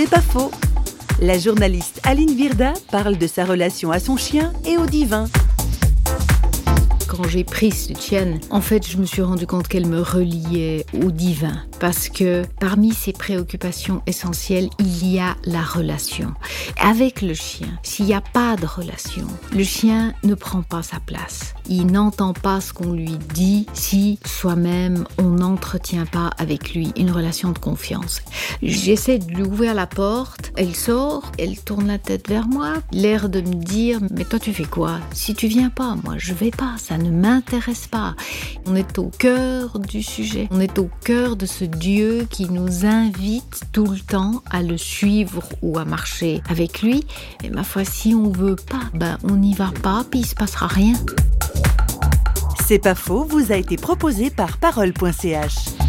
C'est pas faux. La journaliste Aline Virda parle de sa relation à son chien et au divin j'ai pris cette chienne, en fait, je me suis rendu compte qu'elle me reliait au divin. Parce que parmi ses préoccupations essentielles, il y a la relation. Avec le chien, s'il n'y a pas de relation, le chien ne prend pas sa place. Il n'entend pas ce qu'on lui dit si soi-même on n'entretient pas avec lui une relation de confiance. J'essaie de lui ouvrir la porte, elle sort, elle tourne la tête vers moi, l'air de me dire mais toi tu fais quoi? Si tu viens pas, moi je vais pas, ça ne m'intéresse pas. On est au cœur du sujet, on est au cœur de ce Dieu qui nous invite tout le temps à le suivre ou à marcher avec lui. Et ma foi, si on veut pas, ben on n'y va pas, puis il se passera rien. C'est pas faux, vous a été proposé par parole.ch.